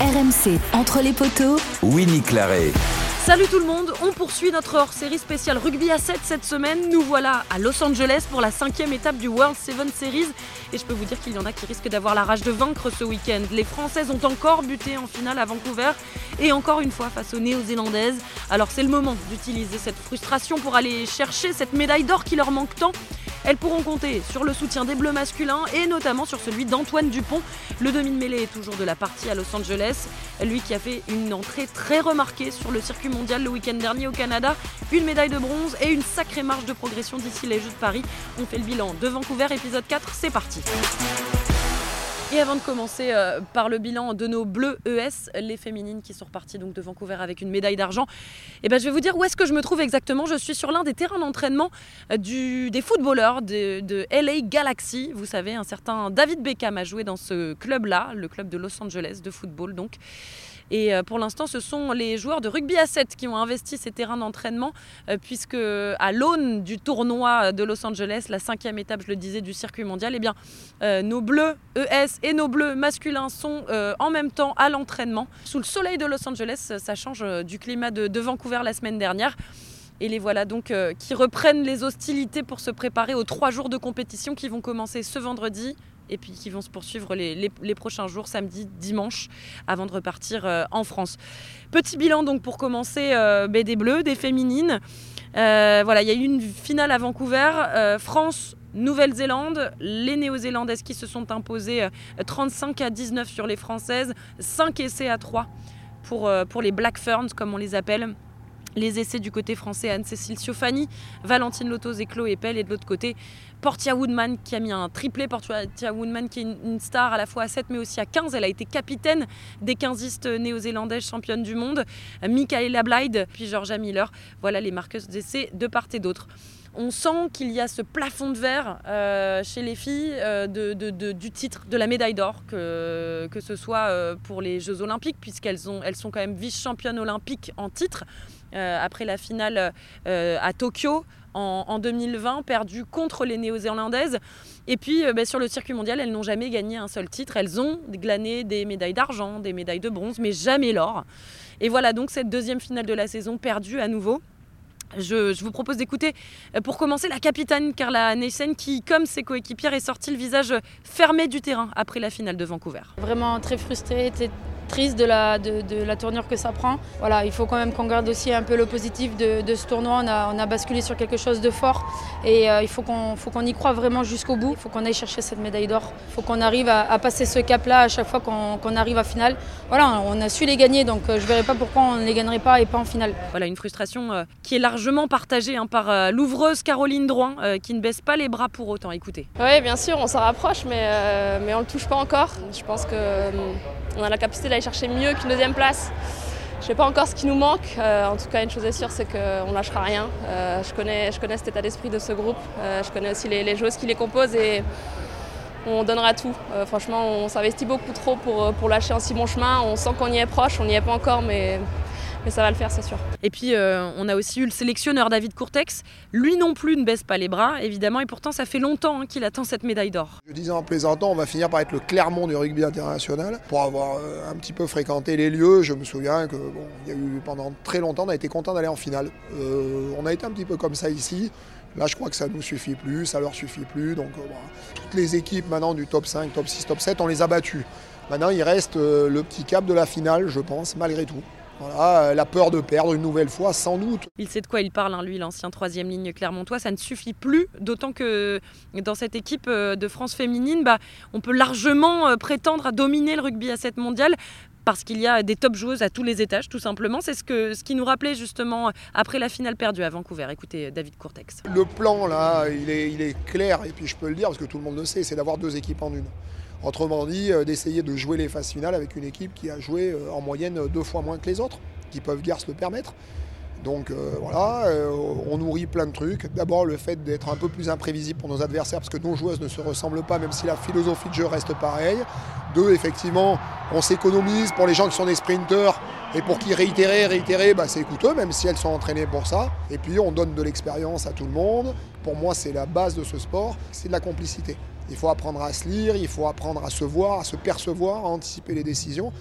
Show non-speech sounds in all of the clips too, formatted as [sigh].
RMC entre les poteaux. Winnie Claret. Salut tout le monde, on poursuit notre hors-série spéciale rugby à 7 cette semaine. Nous voilà à Los Angeles pour la cinquième étape du World Seven Series. Et je peux vous dire qu'il y en a qui risquent d'avoir la rage de vaincre ce week-end. Les Françaises ont encore buté en finale à Vancouver et encore une fois face aux Néo-Zélandaises. Alors c'est le moment d'utiliser cette frustration pour aller chercher cette médaille d'or qui leur manque tant. Elles pourront compter sur le soutien des Bleus masculins et notamment sur celui d'Antoine Dupont. Le demi de mêlée est toujours de la partie à Los Angeles. Lui qui a fait une entrée très remarquée sur le circuit mondial le week-end dernier au Canada. Une médaille de bronze et une sacrée marge de progression d'ici les Jeux de Paris. On fait le bilan de Vancouver, épisode 4, c'est parti. Et avant de commencer euh, par le bilan de nos bleus ES, les féminines qui sont reparties donc de Vancouver avec une médaille d'argent, eh ben, je vais vous dire où est-ce que je me trouve exactement. Je suis sur l'un des terrains d'entraînement euh, du, des footballeurs de, de, LA Galaxy. Vous savez, un certain David Beckham a joué dans ce club-là, le club de Los Angeles de football donc. Et euh, pour l'instant, ce sont les joueurs de rugby à 7 qui ont investi ces terrains d'entraînement, euh, puisque à l'aune du tournoi de Los Angeles, la cinquième étape, je le disais, du circuit mondial, eh bien, euh, nos bleus ES et nos bleus masculins sont en même temps à l'entraînement. Sous le soleil de Los Angeles, ça change du climat de, de Vancouver la semaine dernière. Et les voilà donc qui reprennent les hostilités pour se préparer aux trois jours de compétition qui vont commencer ce vendredi, et puis qui vont se poursuivre les, prochains jours, samedi, dimanche, avant de repartir euh, en France. Petit bilan donc pour commencer euh, des Bleus, des féminines. Euh, voilà, il y a eu une finale à Vancouver, euh, France. Nouvelle-Zélande, les Néo-Zélandaises qui se sont imposées 35 à 19 sur les Françaises, 5 essais à 3 pour, pour les Black Ferns comme on les appelle. Les essais du côté français, Anne-Cécile Siofani, Valentine Lotos et Chloé Pell. Et de l'autre côté, Portia Woodman qui a mis un triplé. Portia Woodman qui est une star à la fois à 7 mais aussi à 15. Elle a été capitaine des 15istes néo-zélandaises championnes du monde. Michaela Blyde, puis Georgia Miller. Voilà les marqueuses d'essais de part et d'autre on sent qu'il y a ce plafond de verre euh, chez les filles euh, du titre, de la médaille d'or, que, ce soit euh, pour les Jeux Olympiques, puisqu'elles elles sont quand même vice-championnes olympiques en titre, après la finale euh, à Tokyo en, en, 2020, perdue contre les Néo-Zélandaises. Et puis bah, sur le circuit mondial, elles n'ont jamais gagné un seul titre. Elles ont glané des médailles d'argent, des médailles de bronze, mais jamais l'or. Et voilà donc cette deuxième finale de la saison perdue à nouveau. Je, je, vous propose d'écouter pour commencer la capitaine Carla Neysen qui, comme ses coéquipières, est sortie le visage fermé du terrain après la finale de Vancouver. Vraiment très frustrée, triste de la, de, de, la tournure que ça prend. Voilà, il faut quand même qu'on garde aussi un peu le positif de, de ce tournoi. On a, on a, basculé sur quelque chose de fort et euh, il faut qu'on qu y croit vraiment jusqu'au bout. Il faut qu'on aille chercher cette médaille d'or. Il faut qu'on arrive à, à, passer ce cap-là à chaque fois qu'on qu arrive à finale. Voilà, on a su les gagner, donc euh, je ne verrai pas pourquoi on ne les gagnerait pas et pas en finale. Voilà, une frustration euh, qui est largement partagée hein, par euh, l'ouvreuse Caroline Drouin, euh, qui ne baisse pas les bras pour autant. Écoutez. Oui, bien sûr, on s'en rapproche, mais, euh, mais on ne le touche pas encore. Je pense que on a la capacité d'aller chercher mieux qu'une deuxième place. Je ne sais pas encore ce qui nous manque. Euh, en tout cas, une chose est sûre, c'est qu'on ne lâchera rien. Euh, je, connais, je connais cet état d'esprit de ce groupe. Euh, je connais aussi les, les, joueuses qui les composent et on donnera tout. franchement, on s'investit beaucoup trop pour, pour lâcher un si bon chemin. On sent qu'on y est proche, on n'y est pas encore, mais mais ça va le faire, c'est sûr. Et puis, euh, on a aussi eu le sélectionneur David Courtex. Lui non plus ne baisse pas les bras, évidemment, et pourtant, ça fait longtemps hein, qu'il attend cette médaille d'or. Je disais en plaisantant, on va finir par être le Clermont du rugby international. Pour avoir euh, un petit peu fréquenté les lieux, je me souviens que bon, il y a eu pendant très longtemps, on a été content d'aller en finale. Euh, on a été un petit peu comme ça ici. Là, je crois que ça ne nous suffit plus, ça leur suffit plus. Donc, euh, bah, toutes les équipes maintenant du top 5, top 6, top 7, on les a battues. Maintenant, il reste euh, le petit cap de la finale, je pense, malgré tout. Voilà, la peur de perdre une nouvelle fois, sans doute. Il sait de quoi il parle, hein, lui, l'ancien troisième ligne clermontois. Ça ne suffit plus, d'autant que dans cette équipe de France féminine, bah, on peut largement prétendre à dominer le rugby à 7 mondial parce qu'il y a des top joueuses à tous les étages, tout simplement. C'est ce, que, ce qui nous rappelait justement après la finale perdue à Vancouver. Écoutez, David Courtex. Le plan, là, il est, il est clair, et puis je peux le dire parce que tout le monde le sait, c'est d'avoir deux équipes en une. Autrement dit, euh, d'essayer de jouer les phases finales avec une équipe qui a joué euh, en moyenne deux fois moins que les autres, qui peuvent guère se le permettre. Donc euh, voilà, on nourrit plein de trucs. D'abord le fait d'être un peu plus imprévisible pour nos adversaires parce que nos joueuses ne se ressemblent pas même si la philosophie de jeu reste pareille. Deux, effectivement, on s'économise pour les gens qui sont des sprinteurs et pour qui réitérer, réitérer, bah, c'est coûteux même si elles sont entraînées pour ça. Et puis on donne de l'expérience à tout le monde. Pour moi c'est la base de ce sport, c'est de la complicité. Il faut apprendre à se lire, il faut apprendre à se voir, à se percevoir, à anticiper les décisions.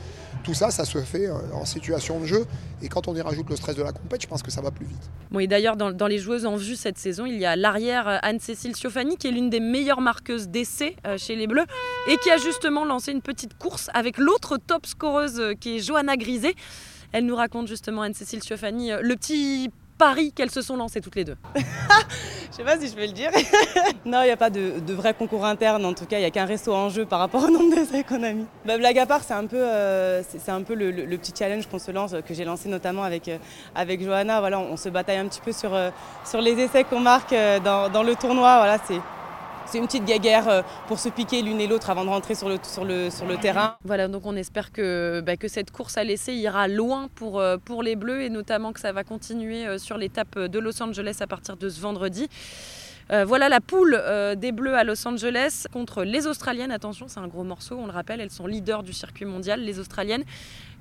Tout ça, ça se fait euh, en situation de jeu. Et quand on y rajoute le stress de la compète, je pense que ça va plus vite. Bon, et d'ailleurs, dans, les joueuses en vue cette saison, il y a l'arrière euh, Anne-Cécile Siofani, qui est l'une des meilleures marqueuses d'essai euh, chez les Bleus, et qui a justement lancé une petite course avec l'autre top scoreuse qui est Johanna Grisé. Elle nous raconte justement, Anne-Cécile Siofani, le petit pari qu'elles se sont lancées toutes les deux. [laughs] Je sais pas si je peux le dire. [laughs] non, il n'y a pas de, vrai concours interne. En tout cas, il n'y a qu'un resto en jeu par rapport au nombre d'essais [laughs] qu'on a mis. Bah, blague à part, c'est un peu, euh, le, petit challenge qu'on se lance, que j'ai lancé notamment avec, euh, Johanna. Voilà, on, se bataille un petit peu sur, euh, les essais qu'on marque euh, dans, le tournoi. C'est une petite guéguerre euh, pour se piquer l'une et l'autre avant de rentrer sur le, terrain. Voilà, donc on espère que, bah, que cette course à l'essai ira loin pour, euh, pour les Bleus et notamment que ça va continuer euh, sur l'étape de Los Angeles à partir de ce vendredi. Euh, voilà la poule euh, des Bleus à Los Angeles contre les Australiennes. Attention, c'est un gros morceau, on le rappelle, elles sont leaders du circuit mondial, les Australiennes,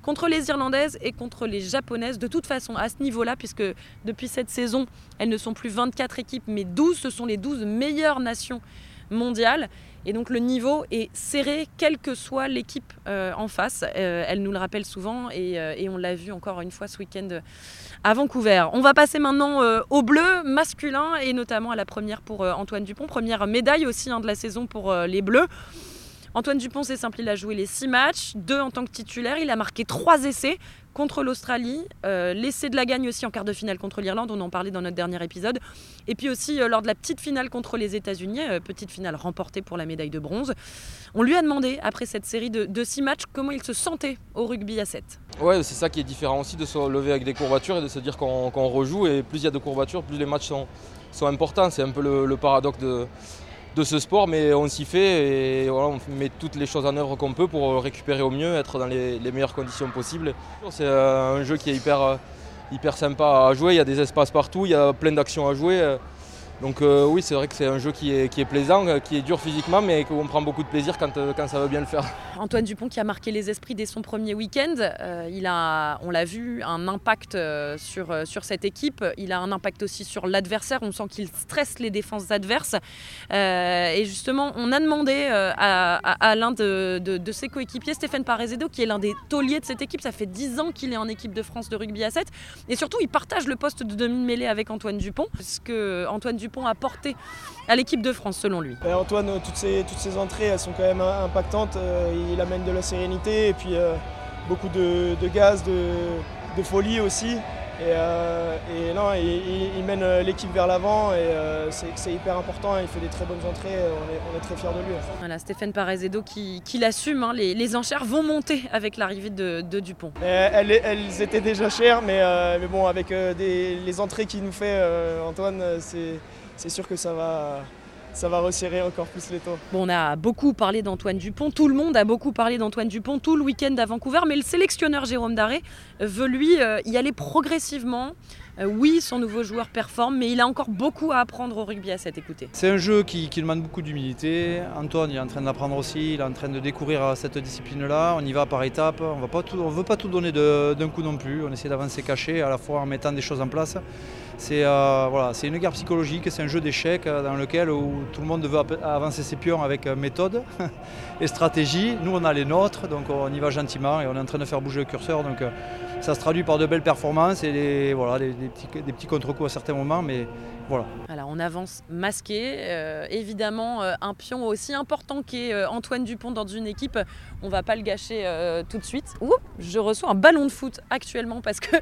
contre les Irlandaises et contre les Japonaises. De toute façon, à ce niveau-là, puisque depuis cette saison, elles ne sont plus 24 équipes, mais 12, ce sont les 12 meilleures nations mondiales. Et donc le niveau est serré, quelle que soit l'équipe euh, en face. Euh, elle nous le rappelle souvent et, euh, et on l'a vu encore une fois ce week-end à Vancouver. On va passer maintenant au bleu masculin et notamment à la première pour Antoine Dupont. Première médaille aussi hein, de la saison pour les Bleus. Antoine Dupont, c'est simple, il a joué les six matchs, deux en tant que titulaire. Il a marqué trois essais contre l'Australie, euh, l'essai de la gagne aussi en quart de finale contre l'Irlande, on en parlait dans notre dernier épisode. Et puis aussi euh, lors de la petite finale contre les États-Unis, euh, petite finale remportée pour la médaille de bronze. On lui a demandé, après cette série de, six matchs, comment il se sentait au rugby à 7. Ouais, c'est ça qui est différent aussi de se lever avec des courbatures et de se dire qu'on qu rejoue. Et plus il y a de courbatures, plus les matchs sont, importants. C'est un peu le paradoxe de de ce sport, mais on s'y fait et on met toutes les choses en œuvre qu'on peut pour récupérer au mieux, être dans les, meilleures conditions possibles. C'est un jeu qui est hyper, hyper sympa à jouer, il y a des espaces partout, il y a plein d'actions à jouer. Donc euh, oui, c'est vrai que c'est un jeu qui est, plaisant, qui est dur physiquement, mais qu'on prend beaucoup de plaisir quand, quand, ça veut bien le faire. [laughs] Antoine Dupont qui a marqué les esprits dès son premier week-end, euh, on l'a vu, un impact euh, sur, cette équipe, il a un impact aussi sur l'adversaire, on sent qu'il stresse les défenses adverses. Euh, et justement, on a demandé à, l'un de, ses coéquipiers, Stéphane Parezedo, qui est l'un des tauliers de cette équipe, ça fait 10 ans qu'il est en équipe de France de rugby à 7, et surtout il partage le poste de demi-mêlée avec Antoine Dupont, parce que Antoine Dupont Dupont a porté à l'équipe de France selon lui euh, Antoine, toutes ses, toutes ses entrées elles sont quand même impactantes, euh, il amène de la sérénité et puis euh, beaucoup de, de gaz, de, de, folie aussi. Et, euh, et non, il, il mène l'équipe vers l'avant et c'est hyper important. Il fait des très bonnes entrées. On est, on est très fiers de lui. Voilà, Stéphane Parezedo qui, qui l'assume. Hein, les, les, enchères vont monter avec l'arrivée de, de, Dupont. Elles, elles, étaient déjà chères, mais, mais bon, avec des, les entrées qu'il nous fait, Antoine, c'est sûr que ça va ça va resserrer encore plus les taux. Bon, on a beaucoup parlé d'Antoine Dupont, tout le monde a beaucoup parlé d'Antoine Dupont tout le week-end à Vancouver, mais le sélectionneur Jérôme Daré veut lui euh, y aller progressivement. Euh, oui, son nouveau joueur performe, mais il a encore beaucoup à apprendre au rugby à cette écoutée. C'est un jeu qui, demande beaucoup d'humilité. Antoine est en train d'apprendre aussi, il est en train de découvrir cette discipline-là. On y va par étapes, on ne veut pas tout donner d'un coup non plus. On essaie d'avancer caché, à la fois en mettant des choses en place. C'est euh, une guerre psychologique, c'est un jeu d'échecs dans lequel tout le monde veut avancer ses pions avec méthode [laughs] et stratégie. Nous, on a les nôtres, donc on y va gentiment et on est en train de faire bouger le curseur. Ça se traduit par de belles performances et des, petits, petits contre-coups à certains moments, mais voilà. on avance masqué. Euh, évidemment, euh, un pion aussi important qu'est euh, Antoine Dupont dans une équipe, on va pas le gâcher tout de suite. Ouh, je reçois un ballon de foot actuellement parce que,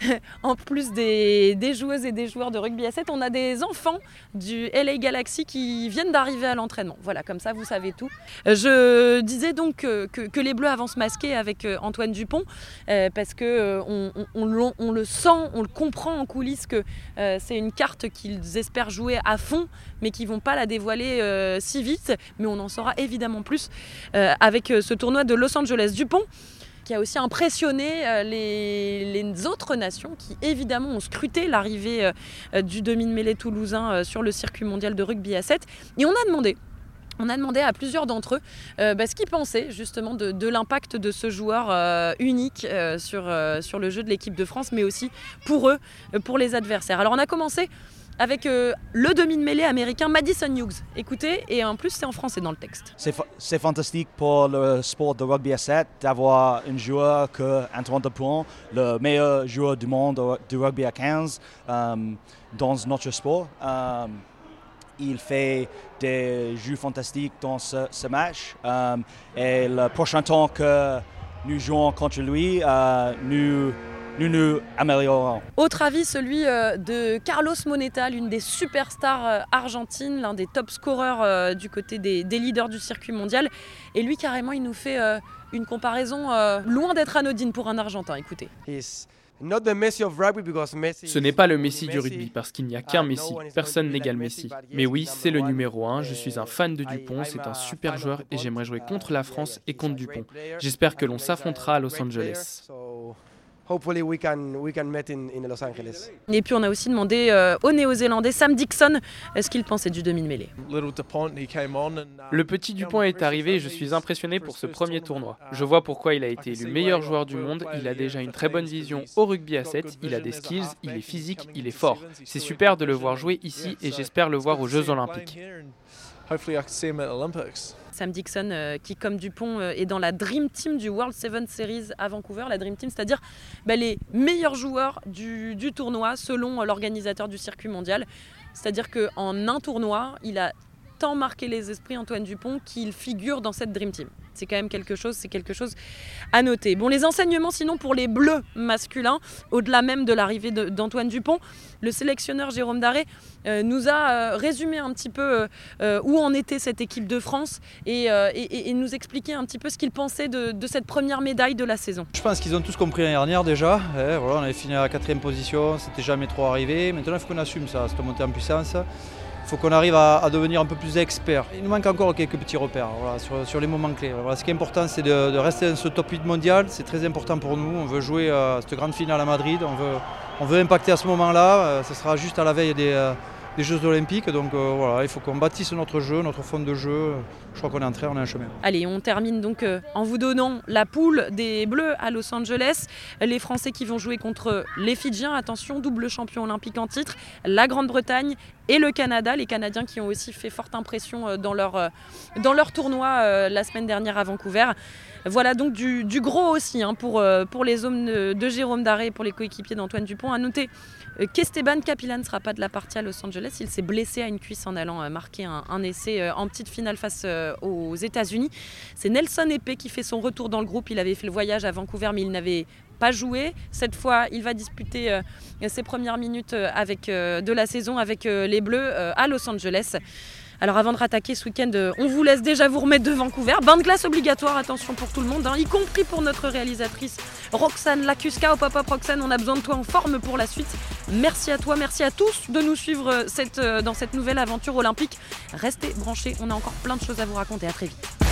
[laughs] en plus des, joueuses et des joueurs de rugby à 7, on a des enfants du LA Galaxy qui viennent d'arriver à l'entraînement. Voilà, comme ça, vous savez tout. Je disais donc que, les Bleus avancent masqués avec Antoine Dupont parce que on, on, on, le sent, on le comprend en coulisses que c'est une carte qui qu'ils espèrent jouer à fond, mais qui vont pas la dévoiler euh, si vite. Mais on en saura évidemment plus euh, avec euh, ce tournoi de Los Angeles. Dupont qui a aussi impressionné les, autres nations qui évidemment ont scruté l'arrivée du demi-mêlée toulousain sur le circuit mondial de rugby à 7. Et on a demandé on a demandé à plusieurs d'entre eux bah, ce qu'ils pensaient justement de, l'impact de ce joueur unique sur, sur le jeu de l'équipe de France, mais aussi pour eux, pour les adversaires. Alors on a commencé avec euh, le demi de mêlée américain Madison Hughes. Écoutez, et en plus c'est en français dans le texte. C'est fantastique pour le sport de rugby à 7 d'avoir un joueur comme Antoine Dupont, le meilleur joueur du monde du rugby à 15 euh, dans notre sport. Euh, il fait des jeux fantastiques dans ce, match. et le prochain temps que nous jouons contre lui, nous nous nous améliorons. Autre avis, celui euh, de Carlos Moneta, l'une des superstars euh, argentines, l'un des top scoreurs euh, du côté des, leaders du circuit mondial. Et lui, carrément, il nous fait une comparaison loin d'être anodine pour un Argentin. Écoutez. Ce n'est pas le Messi du rugby parce qu'il n'y a qu'un Messi, personne n'égale Messi. Mais oui, c'est le numéro 1, je suis un fan de Dupont, c'est un super joueur et j'aimerais jouer contre la France et contre Dupont. J'espère que l'on s'affrontera à Los Angeles. Et puis on a aussi demandé euh, au Néo-Zélandais Sam Dixon ce qu'il pensait du demi-mêlée. Uh, Le petit Dupont est arrivé et je suis impressionné pour ce premier tournoi. Je vois pourquoi il a été élu meilleur joueur du monde. Il a déjà une très bonne vision au rugby à 7. Il a des skills, il est physique, il est fort. C'est super de le voir jouer ici et j'espère le voir aux Jeux Olympiques. Sam Dixon, euh, qui comme Dupont euh, est dans la Dream Team du World Seven Series à Vancouver, la Dream Team, c'est-à-dire bah, les meilleurs joueurs du, du tournoi selon l'organisateur du circuit mondial. C'est-à-dire qu'en un tournoi, il a tant marqué les esprits Antoine Dupont qu'il figure dans cette Dream Team. C'est quand même quelque chose, c'est quelque chose à noter. Bon, les enseignements sinon pour les bleus masculins, au-delà même de l'arrivée d'Antoine Dupont, le sélectionneur Jérôme Daré euh, nous a euh, résumé un petit peu euh, où en était cette équipe de France et, nous expliquer un petit peu ce qu'il pensait de, cette première médaille de la saison. Je pense qu'ils ont tous compris l'année dernière déjà. Eh, voilà, on avait fini à la quatrième position, c'était jamais trop arrivé. Maintenant, il faut qu'on assume ça, cette montée en puissance. Il faut qu'on arrive à, devenir un peu plus expert. Il nous manque encore quelques petits repères sur, les moments clés. ce qui est important, c'est de, rester dans ce top 8 mondial. C'est très important pour nous. On veut jouer euh, cette grande finale à Madrid. On veut, on veut impacter à ce moment-là. Euh, ce sera juste à la veille des, euh, Jeux olympiques. Donc euh, voilà, il faut qu'on bâtisse notre jeu, notre fond de jeu. Je crois qu'on est entré, on est en chemin. Allez, on termine donc en vous donnant la poule des Bleus à Los Angeles. Les Français qui vont jouer contre les Fidjiens, attention, double champion olympique en titre, la Grande-Bretagne et le Canada. Les Canadiens qui ont aussi fait forte impression euh, dans leur, dans leur tournoi la semaine dernière à Vancouver. Voilà donc du, gros aussi hein, pour, les hommes de, Jérôme Daré et pour les coéquipiers d'Antoine Dupont. À noter euh, qu'Esteban Capillan ne sera pas de la partie à Los Angeles. Il s'est blessé à une cuisse en allant euh, marquer un, essai euh, en petite finale face aux États-Unis. C'est Nelson Epé qui fait son retour dans le groupe. Il avait fait le voyage à Vancouver, mais il n'avait pas joué. Cette fois, il va disputer ses premières minutes avec, de la saison avec les Bleus à Los Angeles. Alors avant de rattaquer ce week-end, euh, on vous laisse déjà vous remettre de Vancouver. Bain de glace obligatoire, attention pour tout le monde, hein, y compris pour notre réalisatrice Roxane Lacuska. Au pop-up Roxane, on a besoin de toi en forme pour la suite. Merci à toi, merci à tous de nous suivre euh, euh, dans cette nouvelle aventure olympique. Restez branchés, on a encore plein de choses à vous raconter. À très vite.